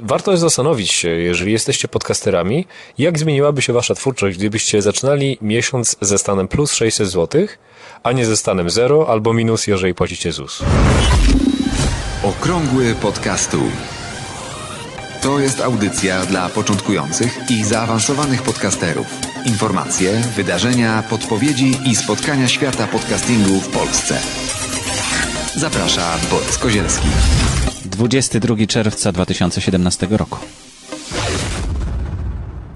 Warto jest zastanowić się, jeżeli jesteście podcasterami, jak zmieniłaby się wasza twórczość, gdybyście zaczynali miesiąc ze stanem plus 600 zł, a nie ze stanem 0 albo minus, jeżeli płacicie ZUS. Okrągły podcastu. To jest audycja dla początkujących i zaawansowanych podcasterów. Informacje, wydarzenia, podpowiedzi i spotkania świata podcastingu w Polsce. Zaprasza Borys Kozielski. 22 czerwca 2017 roku.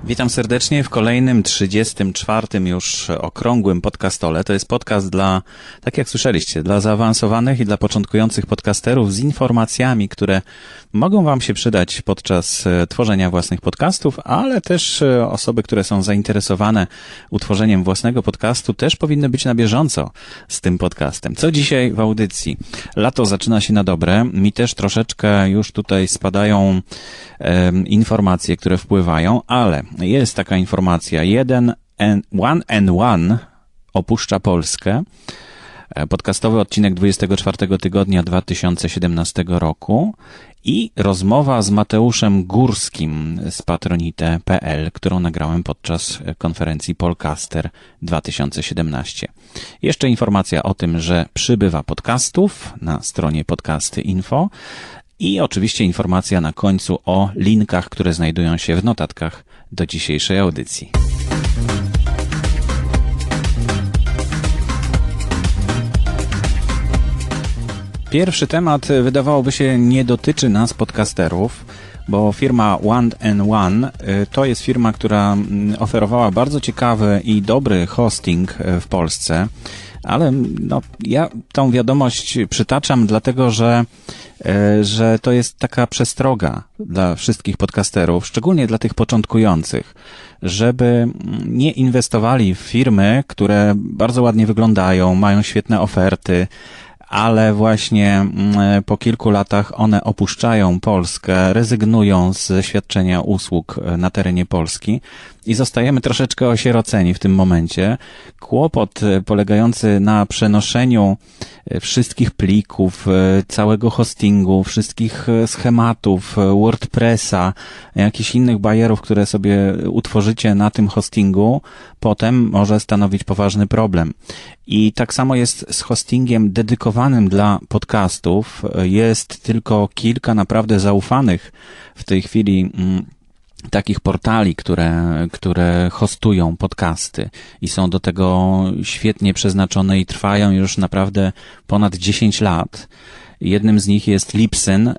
Witam serdecznie w kolejnym 34 już okrągłym podcastole. To jest podcast dla, tak jak słyszeliście, dla zaawansowanych i dla początkujących podcasterów z informacjami, które mogą Wam się przydać podczas e, tworzenia własnych podcastów, ale też e, osoby, które są zainteresowane utworzeniem własnego podcastu, też powinny być na bieżąco z tym podcastem. Co dzisiaj w audycji? Lato zaczyna się na dobre. Mi też troszeczkę już tutaj spadają um, informacje, które wpływają, ale jest taka informacja. Jeden and, one and one opuszcza Polskę. E, podcastowy odcinek 24 tygodnia 2017 roku i rozmowa z Mateuszem Górskim z patronite.pl, którą nagrałem podczas konferencji Polcaster 2017. Jeszcze informacja o tym, że przybywa podcastów na stronie podcasty info i oczywiście informacja na końcu o linkach, które znajdują się w notatkach do dzisiejszej audycji. Pierwszy temat e, wydawałoby się nie dotyczy nas podcasterów, bo firma One and One e, to jest firma, która mm, oferowała bardzo ciekawy i dobry hosting e, w Polsce, ale no, ja tą wiadomość przytaczam dlatego, że że to jest taka przestroga dla wszystkich podcasterów, szczególnie dla tych początkujących, żeby nie inwestowali w firmy, które bardzo ładnie wyglądają, mają świetne oferty, ale właśnie mm, po kilku latach one opuszczają Polskę, rezygnują ze świadczenia usług e, na terenie Polski i zostajemy troszeczkę osieroceni w tym momencie. Kłopot e, polegający na przenoszeniu e, wszystkich plików, całego hostingu, wszystkich schematów, WordPressa, jakichś innych bajerów, które sobie utworzycie na tym hostingu, potem może stanowić poważny problem. I tak samo jest z hostingiem dedykowanym dla podcastów. Jest tylko kilka naprawdę zaufanych w tej chwili mm, takich portali, które, które hostują podcasty i są do tego świetnie przeznaczone i trwają już naprawdę ponad 10 lat. Jednym z nich jest Lipsyn e,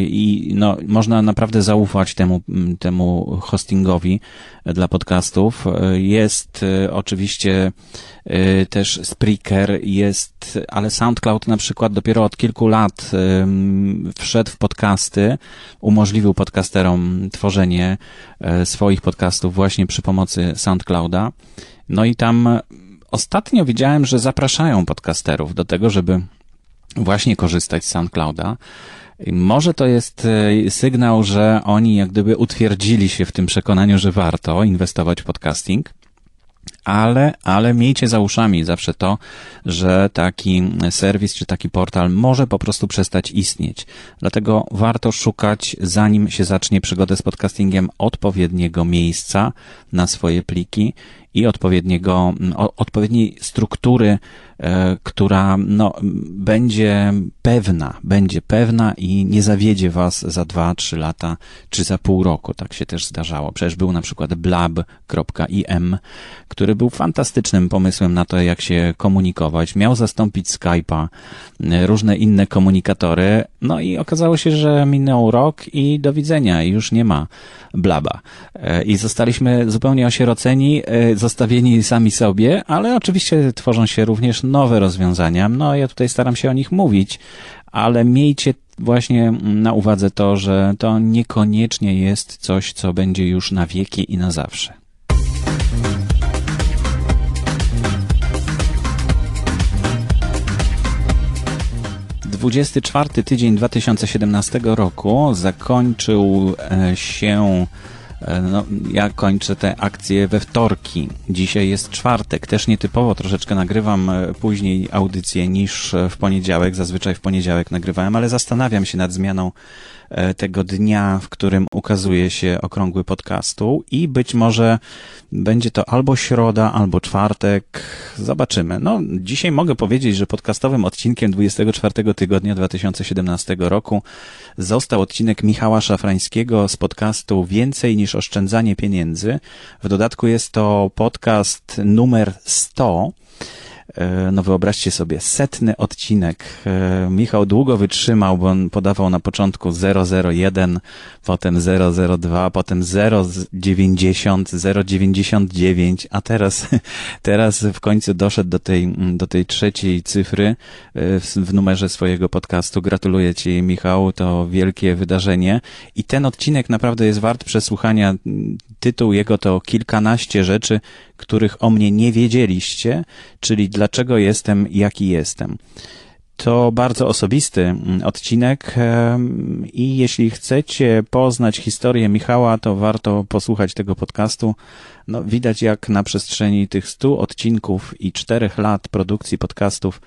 i no, można naprawdę zaufać temu, temu hostingowi dla podcastów. E, jest e, oczywiście też Spreaker, jest, ale SoundCloud na przykład dopiero od kilku lat wszedł w podcasty, umożliwił podcasterom tworzenie swoich podcastów właśnie przy pomocy SoundClouda. No i tam ostatnio widziałem, że zapraszają podcasterów do tego, żeby właśnie korzystać z SoundClouda. Może to jest e, sygnał, że oni jak gdyby utwierdzili się w tym przekonaniu, że warto inwestować w podcasting ale, ale miejcie za uszami zawsze to, że taki serwis czy taki portal może po prostu przestać istnieć. Dlatego warto szukać, zanim się zacznie przygodę z podcastingiem, odpowiedniego miejsca na swoje pliki i odpowiedniego, odpowiedniej struktury, e, która no, będzie pewna, będzie pewna i nie zawiedzie was za dwa, trzy lata, czy za pół roku. Tak się też zdarzało. Przecież był na przykład blab.im, który był fantastycznym pomysłem na to, jak się komunikować. Miał zastąpić Skype'a, e, różne inne komunikatory, no i okazało się, że minął rok i do widzenia, już nie ma blaba. E, I zostaliśmy zupełnie osieroceni, zostawieni sami sobie, ale oczywiście tworzą się również nowe rozwiązania. No, ja tutaj staram się o nich mówić, ale miejcie właśnie na uwadze to, że to niekoniecznie jest coś, co będzie już na wieki i na zawsze. Dwudziesty czwarty tydzień 2017 roku zakończył e, się E, no, ja kończę te akcje we wtorki. Dzisiaj jest czwartek. Też nietypowo troszeczkę nagrywam e, później audycję niż w poniedziałek. Zazwyczaj w poniedziałek nagrywałem, ale zastanawiam się nad zmianą tego dnia, w którym ukazuje się okrągły podcastu i być może będzie to albo środa, albo czwartek. Zobaczymy. No, dzisiaj mogę powiedzieć, że podcastowym odcinkiem 24 tygodnia 2017 roku został odcinek Michała Szafrańskiego z podcastu Więcej niż oszczędzanie pieniędzy. W dodatku jest to podcast numer 100. E, no wyobraźcie sobie, setny odcinek. E, Michał długo wytrzymał, bo on podawał na początku 001, potem 002, potem 090, 099, a teraz, teraz w końcu doszedł do tej, do tej trzeciej cyfry e, w, numerze swojego podcastu. Gratuluję Ci, Michał, to wielkie wydarzenie. I ten odcinek naprawdę jest wart przesłuchania. Tytuł jego to kilkanaście rzeczy, których o mnie nie wiedzieliście, czyli dlaczego jestem jaki jestem. To bardzo osobisty mm, odcinek i jeśli chcecie poznać historię Michała, to warto posłuchać tego podcastu. No, widać jak na przestrzeni tych stu odcinków i czterech lat produkcji podcastów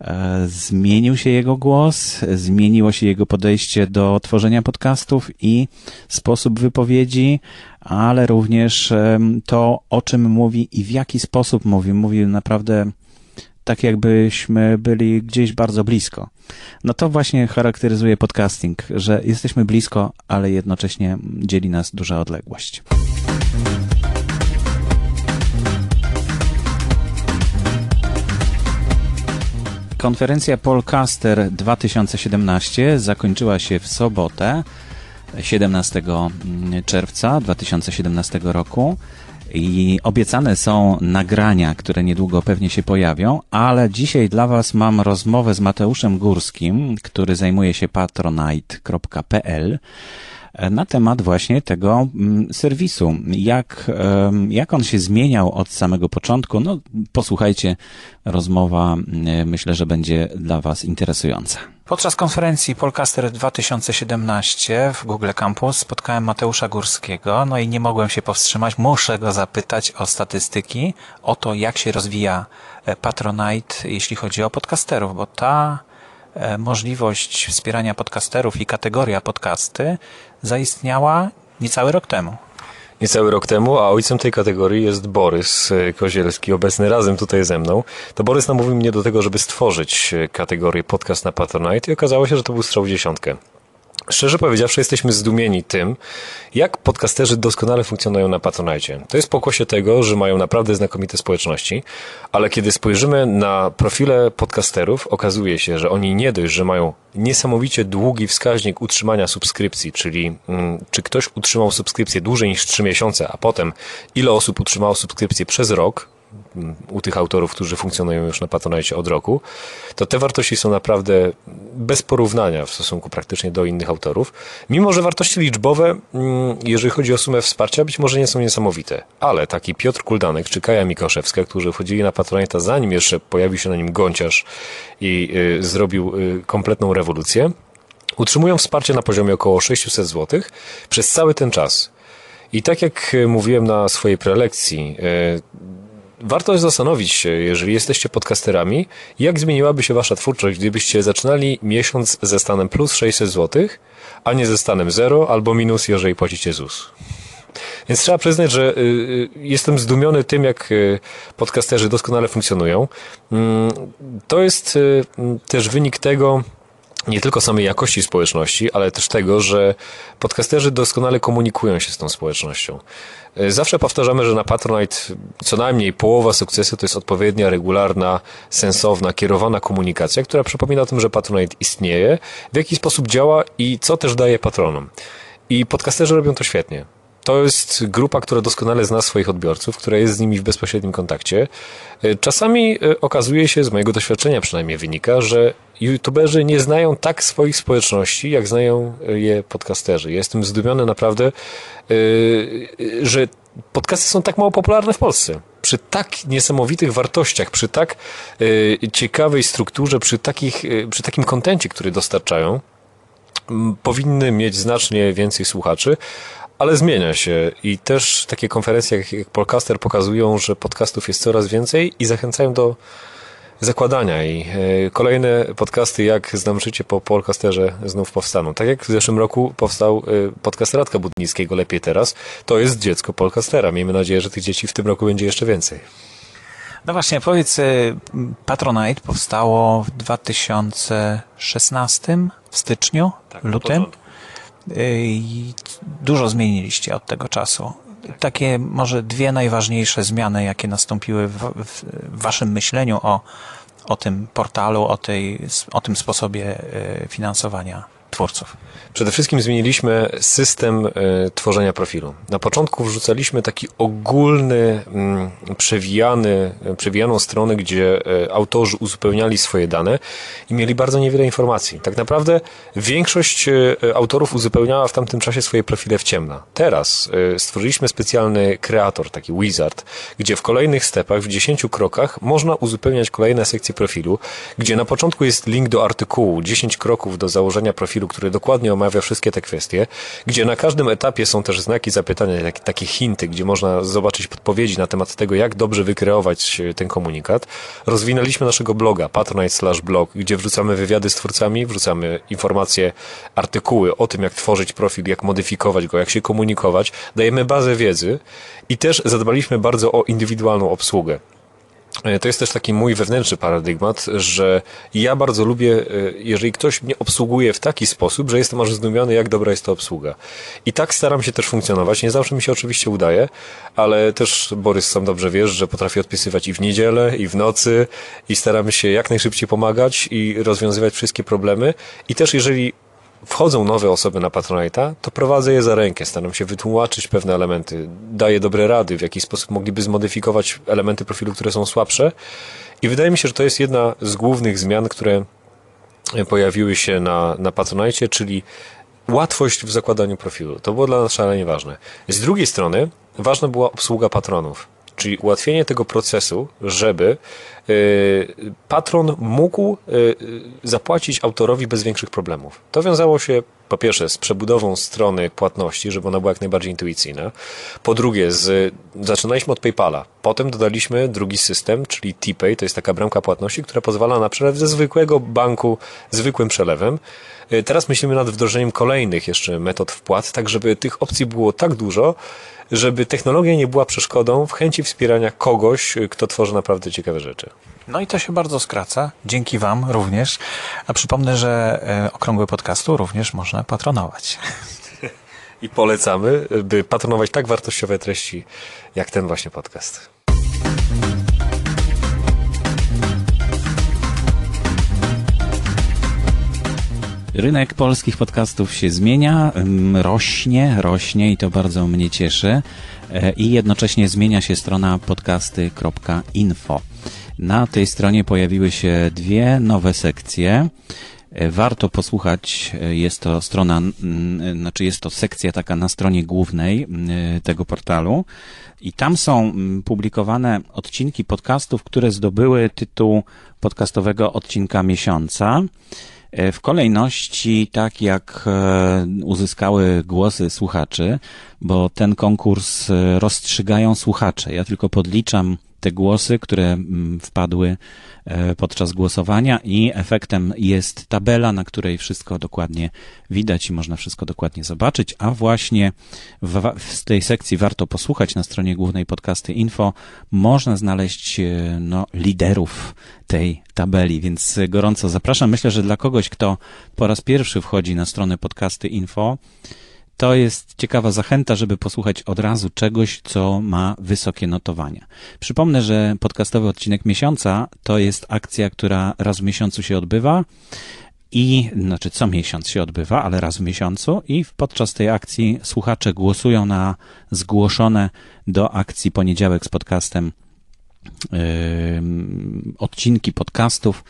e, zmienił się jego głos, zmieniło się jego podejście do tworzenia podcastów i sposób wypowiedzi, ale również to, o czym mówi i w jaki sposób mówi. Mówi naprawdę tak, jakbyśmy byli gdzieś bardzo blisko. No to właśnie charakteryzuje podcasting, że jesteśmy blisko, ale jednocześnie dzieli nas duża odległość. Konferencja Polcaster 2017 zakończyła się w sobotę. 17 czerwca 2017 roku i obiecane są nagrania, które niedługo pewnie się pojawią, ale dzisiaj dla Was mam rozmowę z Mateuszem Górskim, który zajmuje się patronite.pl na temat właśnie tego mm, serwisu. Jak, jak on się zmieniał od samego początku? No, posłuchajcie, rozmowa mm, myślę, że będzie dla Was interesująca. Podczas konferencji Polcaster 2017 w Google Campus spotkałem Mateusza Górskiego, no i nie mogłem się powstrzymać. Muszę go zapytać o statystyki, o to, jak się rozwija e, Patronite, jeśli chodzi o podcasterów, bo ta e, możliwość wspierania podcasterów i kategoria podcasty zaistniała niecały rok temu. Niecały rok temu, a ojcem tej kategorii jest Borys e, Kozielski, obecny razem tutaj ze mną. To Borys namówił mnie do tego, żeby stworzyć e, kategorię podcast na Patronite i okazało się, że to był strzał dziesiątkę. Szczerze powiedziawszy, jesteśmy zdumieni tym, jak podcasterzy doskonale funkcjonują na Patronite. To jest pokłosie tego, że mają naprawdę znakomite społeczności, ale kiedy spojrzymy na profile podcasterów, okazuje się, że oni nie dość, że mają niesamowicie długi wskaźnik utrzymania subskrypcji, czyli mm, czy ktoś utrzymał subskrypcję dłużej niż 3 miesiące, a potem ile osób utrzymało subskrypcję przez rok, u tych autorów, którzy funkcjonują już na Patronite od roku, to te wartości są naprawdę bez porównania w stosunku praktycznie do innych autorów. Mimo, że wartości liczbowe, mm, jeżeli chodzi o sumę wsparcia, być może nie są niesamowite, ale taki Piotr Kuldanek czy Kaja Mikoszewska, którzy wchodzili na Patronite zanim jeszcze pojawił się na nim gąciarz i y, zrobił y, kompletną rewolucję, utrzymują wsparcie na poziomie około 600 zł przez cały ten czas. I tak jak mówiłem na swojej prelekcji, y, warto zastanowić się, jeżeli jesteście podcasterami, jak zmieniłaby się wasza twórczość, gdybyście zaczynali miesiąc ze stanem plus 600 zł, a nie ze stanem 0 albo minus, jeżeli płacicie ZUS. Więc trzeba przyznać, że y, y, jestem zdumiony tym, jak y, podcasterzy doskonale funkcjonują. Mm, to jest też wynik tego, nie tylko samej jakości społeczności, ale też tego, że podcasterzy doskonale komunikują się z tą społecznością. E, zawsze powtarzamy, że na Patronite co najmniej połowa sukcesu to jest odpowiednia, regularna, sensowna, kierowana komunikacja, która przypomina o tym, że Patronite istnieje, w jaki sposób działa i co też daje patronom. I podcasterzy robią to świetnie. To jest grupa, która doskonale zna swoich odbiorców, która jest z nimi w bezpośrednim kontakcie. E, czasami e, okazuje się, z mojego doświadczenia przynajmniej wynika, że youtuberzy nie znają tak swoich społeczności, jak znają je podcasterzy. Jestem zdumiony naprawdę, e, że podcasty są tak mało popularne w Polsce. Przy tak niesamowitych wartościach, przy tak ciekawej strukturze, przy, takich, przy takim kontencie, który dostarczają, powinny mieć znacznie więcej słuchaczy, ale zmienia się i też takie konferencje jak, jak pokazują, że podcastów jest coraz więcej i zachęcają do zakładania i e, kolejne podcasty jak Znam Życie po podcasterze znów powstaną. Tak jak w zeszłym roku powstał e, podcast Radka Budnickiego Lepiej Teraz, to jest dziecko podcastera. Miejmy nadzieję, że tych dzieci w tym roku będzie jeszcze więcej. No właśnie, powiedz, y, Patronite powstało w 2016 w styczniu, Tak, lutym. Y, I dużo zmieniliście od tego czasu. Takie może dwie najważniejsze zmiany, jakie nastąpiły w, w, waszym myśleniu o, o tym portalu, o, tej, o tym sposobie y, finansowania twórców. Przede wszystkim zmieniliśmy system e, tworzenia profilu. Na początku wrzucaliśmy taki ogólny, mm, przewijany, e, przewijaną stronę, gdzie e, autorzy uzupełniali swoje dane i mieli bardzo niewiele informacji. Tak naprawdę większość autorów uzupełniała w tamtym czasie swoje profile w ciemno. Teraz stworzyliśmy specjalny kreator, taki wizard, gdzie w kolejnych stepach, w 10 krokach można uzupełniać kolejne sekcje profilu, gdzie na początku jest link do artykułu, 10 kroków do założenia profilu, który dokładnie omawia wszystkie te kwestie, gdzie na każdym etapie są też znaki zapytania, takie hinty, gdzie można zobaczyć podpowiedzi na temat tego, jak dobrze wykreować e, ten komunikat. Rozwinęliśmy naszego bloga, patronite slash blog, gdzie wrzucamy wywiady z twórcami, wrzucamy informacje, artykuły o tym, jak tworzyć profil, jak modyfikować go, jak się komunikować. Dajemy bazę wiedzy i też zadbaliśmy bardzo o indywidualną obsługę. To jest też taki mój wewnętrzny paradygmat, że ja bardzo lubię, e, jeżeli ktoś mnie obsługuje w taki sposób, że jestem aż zdumiony, jak dobra jest to obsługa. I tak staram się też funkcjonować. Nie zawsze mi się oczywiście udaje, ale też Borys sam dobrze wiesz, że potrafię odpisywać i w niedzielę, i w nocy, i staram się jak najszybciej pomagać i rozwiązywać wszystkie problemy. I też jeżeli wchodzą nowe osoby na Patronite'a, to prowadzę je za rękę, staram się wytłumaczyć pewne elementy, daję dobre rady, w jaki sposób mogliby zmodyfikować elementy profilu, które są słabsze. I wydaje mi się, że to jest jedna z głównych zmian, które pojawiły się na, na Patronite, czyli łatwość w zakładaniu profilu. To było dla nas szalenie ważne. Z drugiej strony ważna była obsługa patronów, czyli ułatwienie tego procesu, żeby y, patron mógł y, zapłacić autorowi bez większych problemów. To wiązało się po pierwsze z przebudową strony płatności, żeby ona była jak najbardziej intuicyjna. Po drugie, z, zaczynaliśmy od PayPala. Potem dodaliśmy drugi system, czyli TPay, to jest taka bramka płatności, która pozwala na przelew ze zwykłego banku zwykłym przelewem. Y, Teraz myślimy nad wdrożeniem kolejnych jeszcze metod wpłat, tak żeby tych opcji było tak dużo, żeby technologia nie była przeszkodą w chęci wspierania kogoś, y, kto tworzy naprawdę ciekawe rzeczy. No i to się bardzo skraca. Dzięki Wam również. A przypomnę, że e, okrągły podcastu również można patronować. I polecamy, by patronować tak wartościowe treści, jak ten właśnie podcast. Rynek polskich podcastów się zmienia, ym, rośnie, rośnie i to bardzo mnie cieszy. E, I jednocześnie zmienia się strona podcasty.info. Na tej stronie pojawiły się dwie nowe sekcje. E, Warto posłuchać, e, jest to strona, znaczy jest to sekcja taka na stronie głównej mm, tego portalu i tam są publikowane odcinki podcastów, które zdobyły tytuł podcastowego odcinka miesiąca. E, W kolejności, tak jak e, uzyskały głosy słuchaczy, bo ten konkurs e, rozstrzygają słuchacze. Ja tylko podliczam te głosy, które mm, wpadły e, podczas głosowania i efektem jest tabela, na której wszystko dokładnie widać i można wszystko dokładnie zobaczyć, a właśnie w, w tej sekcji warto posłuchać na stronie głównej podcasty info można znaleźć e, no, liderów tej tabeli, więc gorąco zapraszam. Myślę, że dla kogoś, kto po raz pierwszy wchodzi na stronę podcasty info, to jest ciekawa zachęta, żeby posłuchać od razu czegoś, co ma wysokie notowania. Przypomnę, że podcastowy odcinek miesiąca to jest akcja, która raz w miesiącu się odbywa i, znaczy co miesiąc się odbywa, ale raz w miesiącu i podczas tej akcji słuchacze głosują na zgłoszone do akcji poniedziałek z podcastem odcinki podcastów,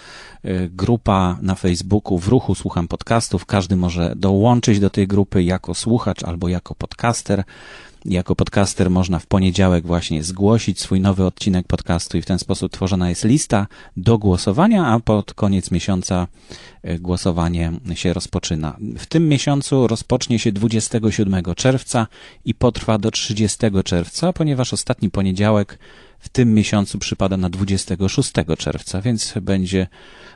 y, grupa na Facebooku w ruchu Słucham Podcastów. Każdy może dołączyć do tej grupy jako słuchacz albo jako podcaster. Jako podcaster można w poniedziałek właśnie zgłosić swój nowy odcinek podcastu i w ten sposób tworzona jest lista do głosowania, a pod koniec miesiąca y, głosowanie się rozpoczyna. W tym miesiącu rozpocznie się 27 czerwca i potrwa do 30 czerwca, ponieważ ostatni poniedziałek w tym miesiącu przypada na 26 czerwca, więc będzie,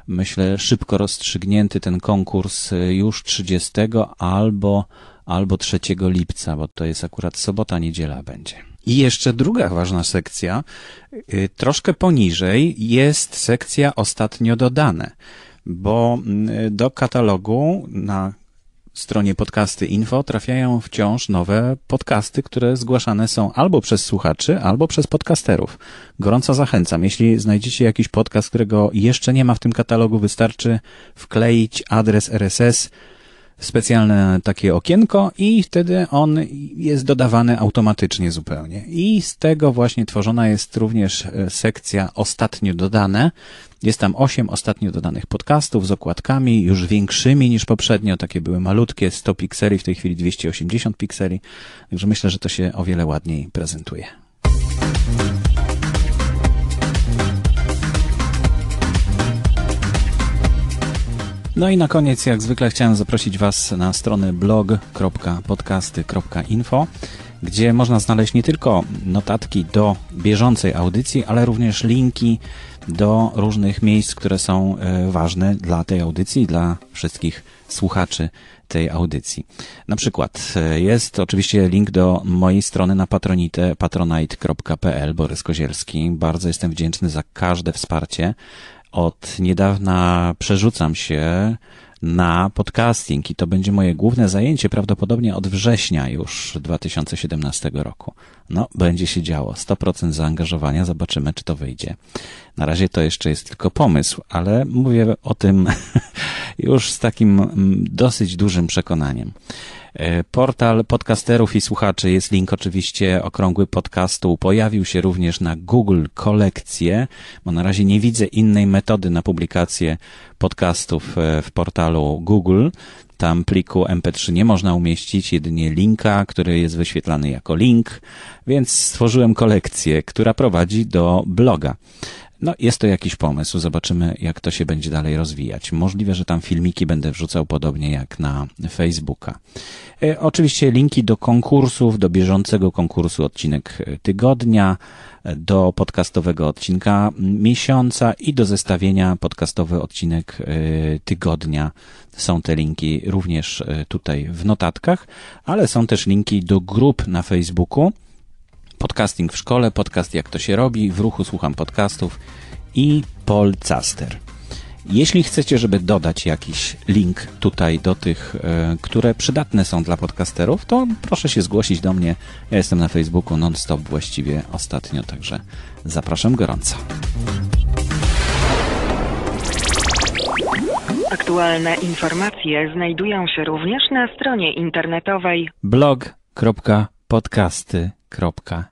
myślę, szybko rozstrzygnięty ten konkurs już 30 albo, albo 3 lipca, bo to jest akurat sobota, niedziela będzie. I jeszcze druga ważna sekcja, y, troszkę poniżej jest sekcja ostatnio dodane, bo y, do katalogu na stronie podcasty info trafiają wciąż nowe podcasty, które zgłaszane są albo przez słuchaczy, albo przez podcasterów. Gorąco zachęcam. Jeśli znajdziecie jakiś podcast, którego jeszcze nie ma w tym katalogu, wystarczy wkleić adres RSS specjalne takie okienko i wtedy on jest dodawany automatycznie zupełnie. I z tego właśnie tworzona jest również e, sekcja ostatnio dodane. Jest tam osiem ostatnio dodanych podcastów z okładkami, już większymi niż poprzednio. Takie były malutkie, 100 pikseli, w tej chwili 280 pikseli. Także myślę, że to się o wiele ładniej prezentuje. No i na koniec, jak zwykle, chciałem zaprosić Was na stronę blog.podcasty.info, gdzie można znaleźć nie tylko notatki do bieżącej audycji, ale również linki do różnych miejsc, które są e, ważne dla tej audycji, dla wszystkich słuchaczy tej audycji. Na przykład e, jest oczywiście link do mojej strony na patronite patronite.pl Borys Kozielski. Bardzo jestem wdzięczny za każde wsparcie. Od niedawna przerzucam się na podcasting i to będzie moje główne zajęcie prawdopodobnie od września już 2017 roku. No, będzie się działo. 100% zaangażowania. Zobaczymy, czy to wyjdzie. Na razie to jeszcze jest tylko pomysł, ale mówię o tym już z takim mm, dosyć dużym przekonaniem. E, portal podcasterów i słuchaczy jest link oczywiście okrągły podcastu. Pojawił się również na Google kolekcje, bo na razie nie widzę innej metody na publikację podcastów e, w portalu Google. Tam pliku MP3 nie można umieścić, jedynie linka, który jest wyświetlany jako link, więc stworzyłem kolekcję, która prowadzi do bloga. No, jest to jakiś pomysł. Zobaczymy, jak to się będzie dalej rozwijać. Możliwe, że tam filmiki będę wrzucał podobnie jak na Facebooka. E, oczywiście linki do konkursów, do bieżącego konkursu odcinek e, tygodnia, e, do podcastowego odcinka miesiąca i do zestawienia podcastowy odcinek tygodnia. Są te linki również tutaj w notatkach, ale są też linki do grup na Facebooku Podcasting w szkole, podcast jak to się robi, w ruchu słucham podcastów i Paul Caster. Jeśli chcecie, żeby dodać jakiś link tutaj do tych, e, które przydatne są dla podcasterów, to proszę się zgłosić do mnie. Ja jestem na Facebooku non-stop właściwie ostatnio, także zapraszam gorąco. Aktualne informacje znajdują się również na stronie internetowej blog.podcasty.info